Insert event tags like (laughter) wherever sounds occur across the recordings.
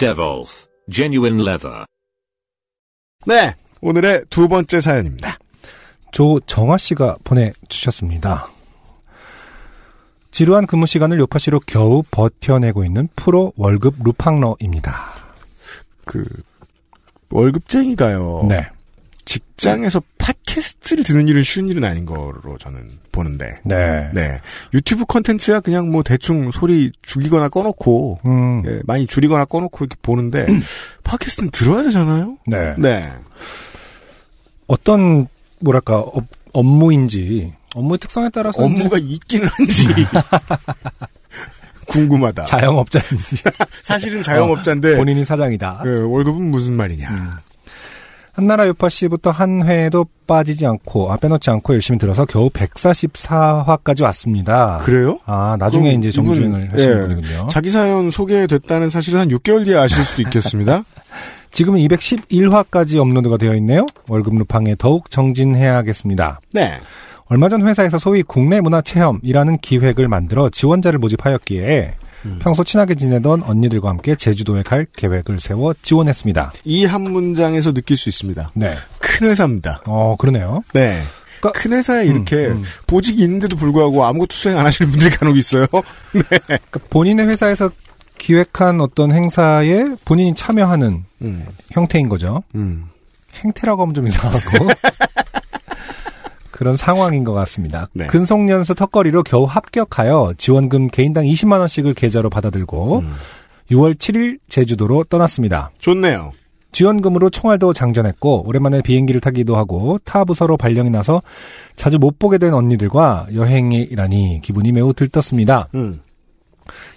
Devolf Genuine Leather. 네, 오늘의 두 번째 사연입니다. 조정화 씨가 보내주셨습니다. 지루한 근무 시간을 요파시로 겨우 버텨내고 있는 프로 월급 루팡러입니다. 그 월급쟁이가요. 네. 직장에서 팟캐스트를 듣는 일은 쉬운 일은 아닌 거로 저는 보는데. 네. 네. 유튜브 컨텐츠야 그냥 뭐 대충 소리 죽이거나 꺼놓고 음, 예, 많이 줄이거나 꺼놓고 이렇게 보는데 (clears throat) 팟캐스트는 들어야 되잖아요. 네. 네. 어떤, 뭐랄까, 업, 업무인지, 업무의 특성에 따라서. 이제 업무가 있기는 한지 (laughs) (laughs) 궁금하다. 자영업자인지. (laughs) 사실은 자영업자인데 본인이 사장이다. 예, 월급은 무슨 말이냐. 음. 한나라 요파 씨부터 한 회에도 빠지지 않고, 아, 빼놓지 않고 열심히 들어서 겨우 144화까지 왔습니다. 그래요? 아, 나중에 이제 정주행을 하시는 예, 분이군요. 자기 사연 소개됐다는 사실은 한 6개월 뒤에 아실 수도 있겠습니다. (laughs) 지금은 211화까지 업로드가 되어 있네요. 월급 루팡에 더욱 정진해야겠습니다. 네. 얼마 전 회사에서 소위 국내 문화 체험이라는 기획을 만들어 지원자를 모집하였기에 음. 평소 친하게 지내던 언니들과 함께 제주도에 갈 계획을 세워 지원했습니다. 이 한 문장에서 느낄 수 있습니다. 네. 큰 회사입니다. 어, 그러네요. 네. 그러니까- 큰 회사에 이렇게 음, 음. 보직이 있는데도 불구하고 아무것도 수행 안 하시는 분들이 간혹 있어요. (laughs) 그러니까 본인의 회사에서 기획한 어떤 행사에 본인이 참여하는 음, 형태인 거죠. 음. 행태라고 하면 좀 이상하고. (laughs) 그런 상황인 것 같습니다. 네. 근속연수 턱걸이로 겨우 합격하여 지원금 개인당 20만 원씩을 계좌로 받아들고 음. 6월 7일 제주도로 떠났습니다. 좋네요. 지원금으로 총알도 장전했고 오랜만에 비행기를 타기도 하고 타 부서로 발령이 나서 자주 못 보게 된 언니들과 여행이라니 기분이 매우 들떴습니다. 음.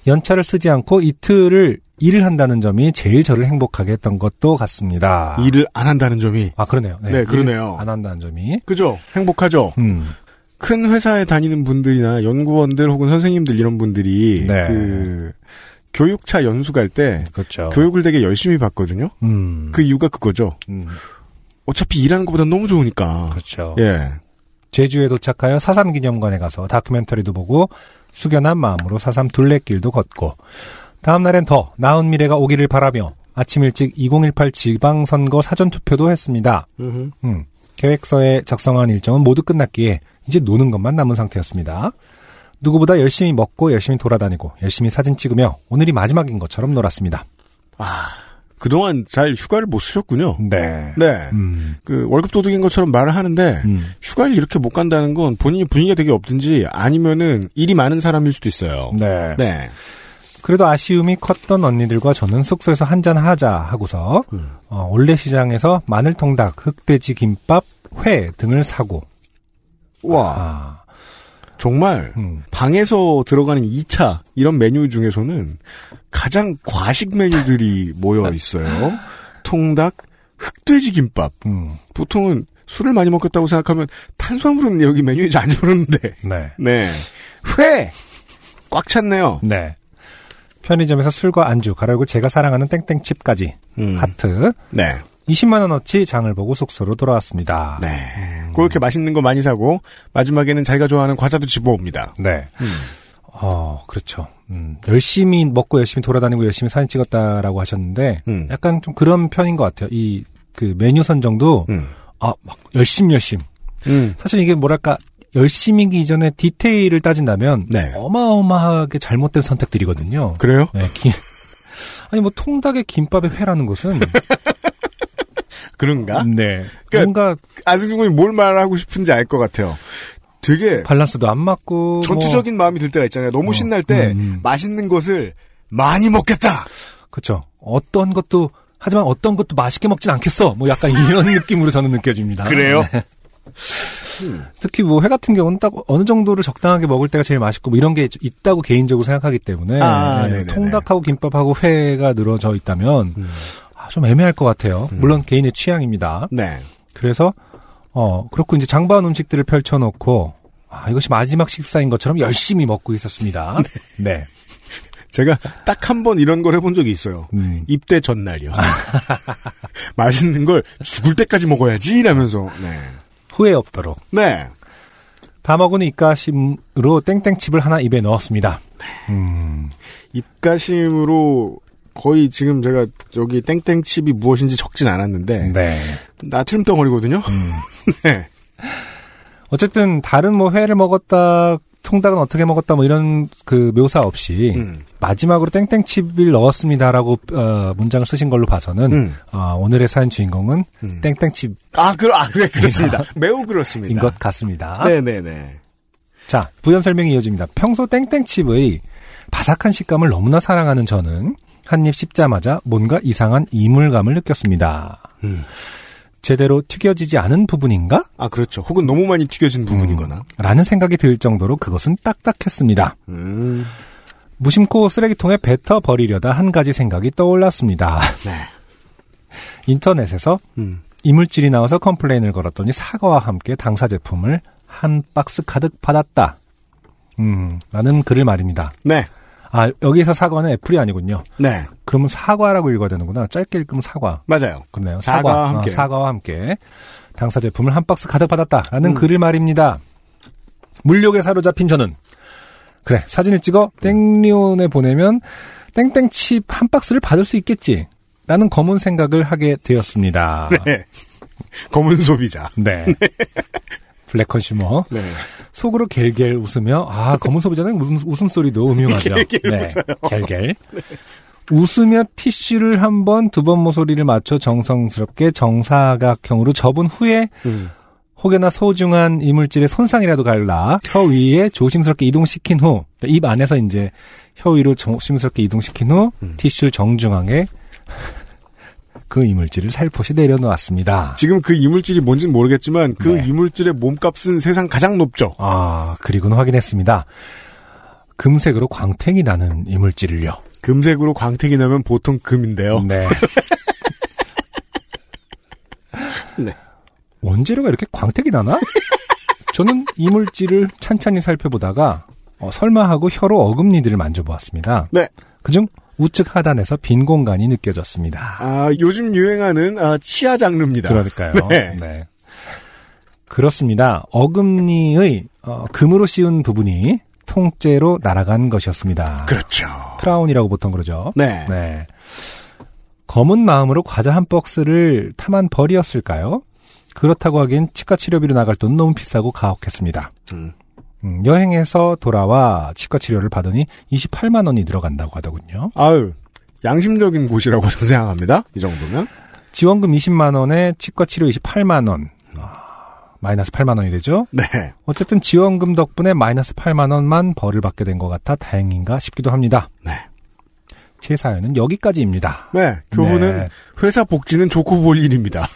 연차를 쓰지 않고 이틀을 일을 한다는 점이 제일 저를 행복하게 했던 것도 같습니다. 일을 안 한다는 점이 아 그러네요. 네, 그러네요. 일안 한다는 점이. 그죠? 행복하죠. 음. 큰 회사에 다니는 분들이나 연구원들 혹은 선생님들 이런 분들이 네. 그 교육차 연수 갈 때 그렇죠. 교육을 되게 열심히 받거든요. 음. 그 이유가 그거죠. 음. 어차피 일하는 것보다 너무 좋으니까. 그렇죠. 예. 제주에 도착하여 사삼 기념관에 가서 다큐멘터리도 보고 숙연한 마음으로 사삼 둘레길도 걷고 다음 날엔 더 나은 미래가 오기를 바라며 아침 일찍 2018 지방선거 사전투표도 했습니다. 음, 계획서에 작성한 일정은 모두 끝났기에 이제 노는 것만 남은 상태였습니다. 누구보다 열심히 먹고 열심히 돌아다니고 열심히 사진 찍으며 오늘이 마지막인 것처럼 놀았습니다. 아, 그동안 잘 휴가를 못 쓰셨군요. 네. 네. 음, 그 월급 도둑인 것처럼 말을 하는데 음, 휴가를 이렇게 못 간다는 건 본인이 분위기가 되게 없든지 아니면은 일이 많은 사람일 수도 있어요. 네. 네. 그래도 아쉬움이 컸던 언니들과 저는 숙소에서 한잔 하자 하고서 음. 어, 올레 시장에서 마늘통닭, 흑돼지 김밥, 회 등을 사고 와, 아, 정말 음, 방에서 들어가는 2차 이런 메뉴 중에서는 가장 과식 메뉴들이 (laughs) 모여 있어요. 통닭, 흑돼지 김밥. 음, 보통은 술을 많이 먹겠다고 생각하면 탄수화물은 여기 메뉴에 안 들었는데. 네, (laughs) 네. 회! 꽉 찼네요. 네. 편의점에서 술과 안주, 가로고 제가 사랑하는 땡땡칩까지 음. 하트 네. 20만 원어치 장을 보고 숙소로 돌아왔습니다. 네. 그렇게 맛있는 거 많이 사고 마지막에는 자기가 좋아하는 과자도 집어옵니다. 네. 음. 어, 그렇죠. 음, 열심히 먹고 열심히 돌아다니고 열심히 사진 찍었다라고 하셨는데 음. 약간 좀 그런 편인 것 같아요. 이 그 메뉴 선정도 음. 아, 막 열심 열심. 음. 사실 이게 뭐랄까 열심이기 이전에 디테일을 따진다면 네. 어마어마하게 잘못된 선택들이거든요. 그래요? 네, 기- (laughs) 아니 뭐 통닭에 김밥에 회라는 것은 (laughs) 그런가? 네 그러니까 뭔가 아승준 군이 뭘 말하고 싶은지 알 것 같아요. 되게 밸런스도 안 맞고 전투적인 마음이 들 때가 있잖아요. 너무 어, 신날 때 음, 음. 맛있는 것을 많이 먹겠다. 그렇죠. 어떤 것도 하지만 어떤 것도 맛있게 먹진 않겠어. 뭐 약간 이런 (laughs) 느낌으로 저는 느껴집니다. 그래요? 네. 특히 뭐 회 같은 경우는 딱 어느 정도를 적당하게 먹을 때가 제일 맛있고 뭐 이런 게 있다고 개인적으로 생각하기 때문에 아, 예, 네네네. 통닭하고 김밥하고 회가 늘어져 있다면 음. 아, 좀 애매할 것 같아요. 물론 개인의 취향입니다. 네. 그래서 어 그렇고 이제 장바온 음식들을 펼쳐놓고 아, 이것이 마지막 식사인 것처럼 열심히 먹고 있었습니다. (laughs) 네. 제가 딱 한 번 이런 걸 해본 적이 있어요. 음. 입대 전날이요. (laughs) 맛있는 걸 죽을 때까지 먹어야지 이라면서. 네. 후회 없도록. 네. 다 먹은 입가심으로 땡땡칩을 하나 입에 넣었습니다. 음, 입가심으로 거의 지금 제가 여기 땡땡칩이 무엇인지 적진 않았는데 네. 나트륨 덩어리거든요. (laughs) 네. 어쨌든 다른 뭐 회를 먹었다, 통닭은 어떻게 먹었다 뭐 이런 그 묘사 없이 음. 마지막으로 땡땡칩을 넣었습니다라고 어, 문장을 쓰신 걸로 봐서는 음. 어, 오늘의 사연 주인공은 음. 땡땡칩인 아, 그, 아, 네, 그렇습니다. 매우 그렇습니다. 것 같습니다. 네네네. 자, 부연 설명이 이어집니다. 평소 땡땡칩의 바삭한 식감을 너무나 사랑하는 저는 한 입 씹자마자 뭔가 이상한 이물감을 느꼈습니다. 음. 제대로 튀겨지지 않은 부분인가? 아, 그렇죠. 혹은 너무 많이 튀겨진 부분이거나. 라는 생각이 들 정도로 그것은 딱딱했습니다. 음. 무심코 쓰레기통에 뱉어 버리려다 한 가지 생각이 떠올랐습니다. 네. (laughs) 인터넷에서 음. 이물질이 나와서 complain을 걸었더니 사과와 함께 당사 제품을 한 박스 가득 받았다. 음, 라는 글을 말입니다. 네. 아, 여기에서 사과는 애플이 아니군요. 네. 그러면 사과라고 읽어야 되는구나. 짧게 읽으면 사과. 맞아요. 그렇네요. 사과와 사과. 함께. 어, 사과와 함께 당사 제품을 한 박스 가득 받았다라는 음. 글을 말입니다. 물욕에 사로잡힌 저는 그래 사진을 찍어 땡리온에 보내면 땡땡칩 한 박스를 받을 수 있겠지. 라는 검은 생각을 하게 되었습니다. 네. 검은 소비자. 네. (laughs) black consumer. 네. 속으로 갤갤 웃으며 아 검은 소비자는 웃음, 웃음소리도 음흉하죠. 네, 갤갤. 웃으며 티슈를 한 번, 두 번 모서리를 맞춰 정성스럽게 정사각형으로 접은 후에 음. 혹여나 소중한 이물질의 손상이라도 갈라 혀 위에 조심스럽게 이동시킨 후 입 안에서 이제 혀 위로 조심스럽게 이동시킨 후 음. 티슈를 정중하게 그 이물질을 살포시 내려놓았습니다. 지금 그 이물질이 뭔지는 모르겠지만 그 네. 이물질의 몸값은 세상 가장 높죠. 아 그리고는 확인했습니다. 금색으로 광택이 나는 이물질을요. 금색으로 광택이 나면 보통 금인데요. 네. (laughs) 네. 원재료가 이렇게 광택이 나나? 저는 이물질을 찬찬히 살펴보다가 어, 설마 하고 혀로 어금니들을 만져보았습니다. 네. 그중 우측 하단에서 빈 공간이 느껴졌습니다. 아, 요즘 유행하는 아, 치아 장르입니다. 그러니까요. (laughs) 네. 그렇습니다. 어금니의 어, 금으로 씌운 부분이 통째로 날아간 것이었습니다. 그렇죠. 크라운이라고 보통 그러죠. 네. 네. 검은 마음으로 과자 한 박스를 탐한 벌이었을까요? 그렇다고 하기엔 치과 치료비로 나갈 돈은 너무 비싸고 가혹했습니다. 음. 음, 여행에서 돌아와 치과 치료를 받으니 28만 원이 들어간다고 하더군요. 아유, 양심적인 곳이라고 저는 생각합니다. 이 정도면. 지원금 20만 원에 치과 치료 28만 원. 아, 마이너스 8만 원이 되죠. 네. 어쨌든 지원금 덕분에 마이너스 8만 원만 벌을 받게 된 것 같아 다행인가 싶기도 합니다. 네. 제 사연은 여기까지입니다. 네. 교훈은 네. 회사 복지는 좋고 볼 일입니다.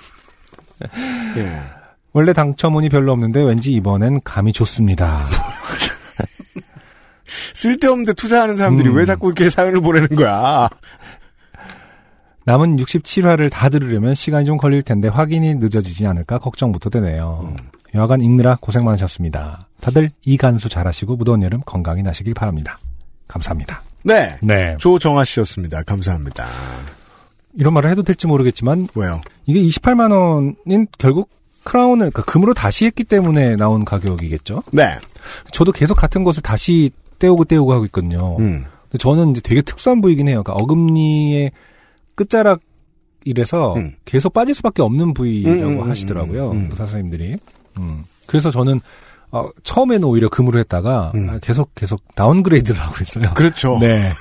네. (laughs) 원래 당첨운이 별로 없는데 왠지 이번엔 감이 좋습니다. (laughs) 쓸데없는데 투자하는 사람들이 음. 왜 자꾸 이렇게 사연을 보내는 거야? 남은 67화를 다 들으려면 시간이 좀 걸릴 텐데 확인이 늦어지지 않을까 걱정부터 되네요. 여하간 읽느라 고생 많으셨습니다. 다들 이간수 잘하시고 무더운 여름 건강히 나시길 바랍니다. 감사합니다. 네. 네. 조정아 씨였습니다. 감사합니다. 이런 말을 해도 될지 모르겠지만 왜요? 이게 28만 원인 결국 크라운을 그러니까 금으로 다시 했기 때문에 나온 가격이겠죠. 네. 저도 계속 같은 것을 다시 때우고 때우고 하고 있거든요. 음. 근데 저는 이제 되게 특수한 부위긴 해요. 그러니까 어금니의 끝자락 이래서 음. 계속 빠질 수밖에 없는 부위라고 음, 음, 음, 하시더라고요. 음, 음. 의사 선생님들이. 음. 그래서 저는 어, 처음에는 오히려 금으로 했다가 계속 계속 downgrade를 하고 있어요. 그렇죠. 네.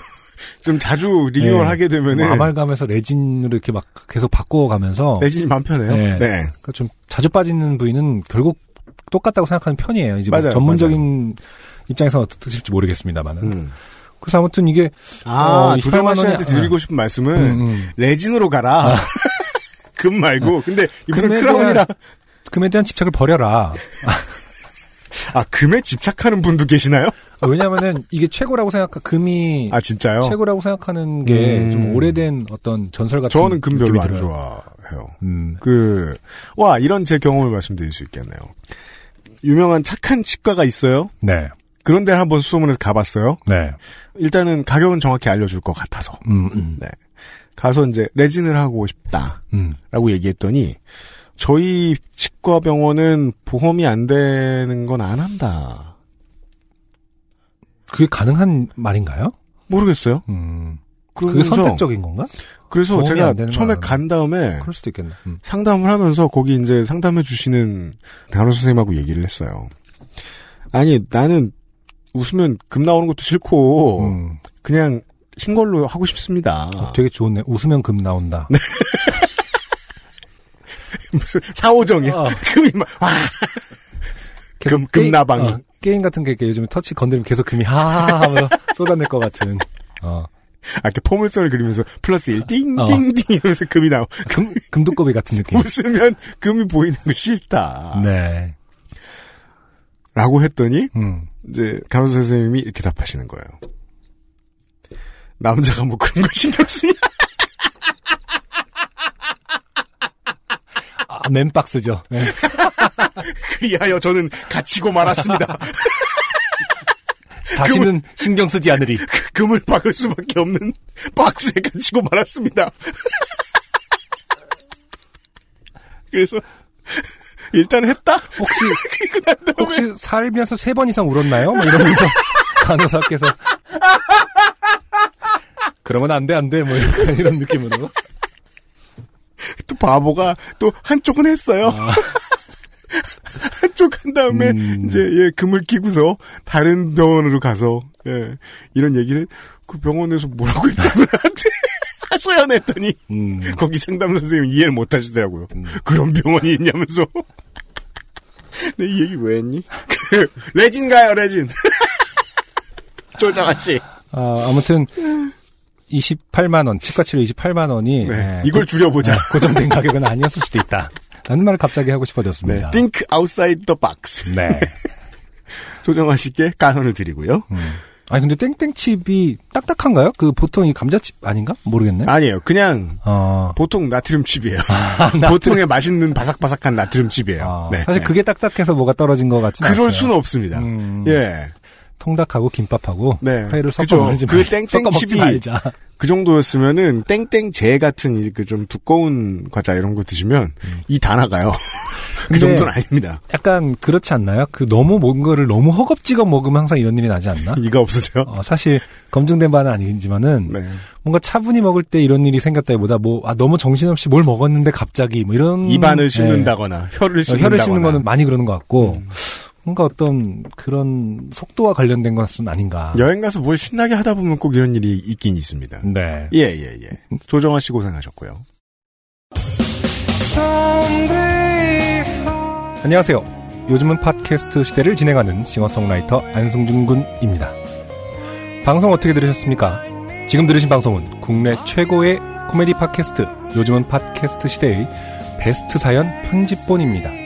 좀 자주 리뉴얼 네. 하게 되면은 아말감에서 레진으로 이렇게 막 계속 바꿔가면서 레진이 맘 편해요. 네. 네. 그러니까 좀 자주 빠지는 부위는 결국 똑같다고 생각하는 편이에요. 이제 뭐 맞아요, 전문적인 입장에서 어떻게 모르겠습니다만은. 음. 그래서 아무튼 이게 아, 어, 28만 씨한테 드리고 싶은 말씀은 음, 음. 레진으로 가라. (laughs) 금 말고. 근데 이번엔 크라운이라. 금에 대한 집착을 버려라. (laughs) 아, 금에 집착하는 분도 계시나요? 아, 왜냐면은 이게 최고라고 생각, 금이 아, 진짜요? 최고라고 생각하는 게 음. 좀 오래된 어떤 전설 같은 저는 금 별로 안 들어요. 좋아해요. 음. 그, 와, 이런 제 경험을 말씀드릴 수 있겠네요. 유명한 착한 치과가 있어요. 네. 그런 데를 한번 수소문해서 가봤어요. 네. 일단은 가격은 정확히 알려줄 것 같아서. 음, 음. 네. 가서 이제 레진을 하고 싶다. 음. 라고 얘기했더니, 저희 치과 병원은 보험이 안 되는 건 안 한다. 그게 가능한 말인가요? 모르겠어요. 음. 그게 선택적인 건가? 그래서 제가 처음에 안간 다음에 그럴 수도 있겠네. 음. 상담을 하면서 거기 이제 상담해 주시는 간호사 선생님하고 얘기를 했어요. 아니 나는 웃으면 금 나오는 것도 싫고 음. 그냥 흰 걸로 하고 싶습니다. 어, 되게 좋네. 웃으면 금 나온다. (laughs) 무슨 사오정이야. 어. (laughs) 금이 막 와. 금- 금나방이. 어, 게임 같은 게 요즘 터치 건드리면 계속 금이 하하하 하면서 (laughs) 쏟아낼 것 같은. 어. 아, 이렇게 포물선을 그리면서 플러스 1 어. 띵띵띵 이러면서 금이 나오. 금, 금두꺼비 같은 느낌. 웃으면 금이 보이는 거 싫다. 네. 라고 했더니 음. 이제 간호사 선생님이 이렇게 답하시는 거예요. 남자가 뭐 그런 거 신경 쓰냐? 아, 맨박스죠. 네. (laughs) 그리하여 저는 갇히고 말았습니다. (laughs) 다시는 신경 쓰지 않으리. (laughs) 금을 박을 수밖에 없는 박스에 갇히고 말았습니다. 그래서 일단 했다. 혹시, 혹시 살면서 세 번 이상 울었나요? 뭐 이러면서 간호사께서. 그러면 안 돼, 안 돼. 뭐 이런, 이런 느낌으로. 또 바보가 또 한쪽은 했어요. (laughs) 한쪽 한 다음에 음. 이제 예, 금을 끼고서 다른 병원으로 가서 예, 이런 얘기를 그 병원에서 뭐라고 했다고 (laughs) 나한테 (laughs) 하소연했더니 음. 거기 상담 선생님 이해를 못 하시더라고요. 그런 병원이 있냐면서. 내 이 얘기 왜 했니? 그, 레진 가요, 레진. 조정아 씨. 아, 아무튼 28만 원, 치과 치료 28만 원이 네, 예, 이걸 줄여보자. 고, 고정된 가격은 아니었을 수도 있다. 라는 말을 갑자기 하고 네, 싶어졌습니다. think outside the box. 네. (laughs) 씨께 간언을 드리고요. 음. 아니 근데 땡땡칩이 딱딱한가요? 그 보통 이 감자칩 아닌가? 모르겠네. 아니에요. 그냥 어. 보통 나트륨 칩이에요. 나트륨. 보통의 맛있는 바삭바삭한 나트륨 칩이에요. 아, 네. 사실 그게 딱딱해서 뭐가 떨어진 것 같진 그럴 않아요. 수는 없습니다. 음. 예. 통닭하고 김밥하고 네. 섞어. 먹지 그 땡땡 섞어 먹지 칩이 말자. 그 정도였으면은 땡땡제 같은 그 좀 두꺼운 과자 이런 거 드시면 이다 나가요. (laughs) 그 음. 정도는 아닙니다. 약간 그렇지 않나요? 그 너무 뭔가를 너무 허겁지겁 먹으면 항상 이런 일이 나지 않나? (laughs) 이가 없어져요. 어, 사실 검증된 바는 아니지만은 네. 뭔가 차분히 먹을 때 이런 일이 생겼다기보다 뭐 아, 너무 정신없이 뭘 먹었는데 갑자기 뭐 이런 입안을 예. 씹는다거나 혀를 어, 씹는다거나. 혀를 씹는 거는 많이 그러는 것 같고 음. 뭔가 어떤 그런 속도와 관련된 것은 아닌가. 여행 가서 뭘 신나게 하다 보면 꼭 이런 일이 있긴 있습니다. 네. 예, 예, 예. 조정아 씨 고생하셨고요. 안녕하세요. 요즘은 팟캐스트 시대를 진행하는 싱어송라이터 안승준 군입니다. 방송 어떻게 들으셨습니까? 지금 들으신 방송은 국내 최고의 코미디 팟캐스트 요즘은 팟캐스트 시대의 베스트 사연 편집본입니다.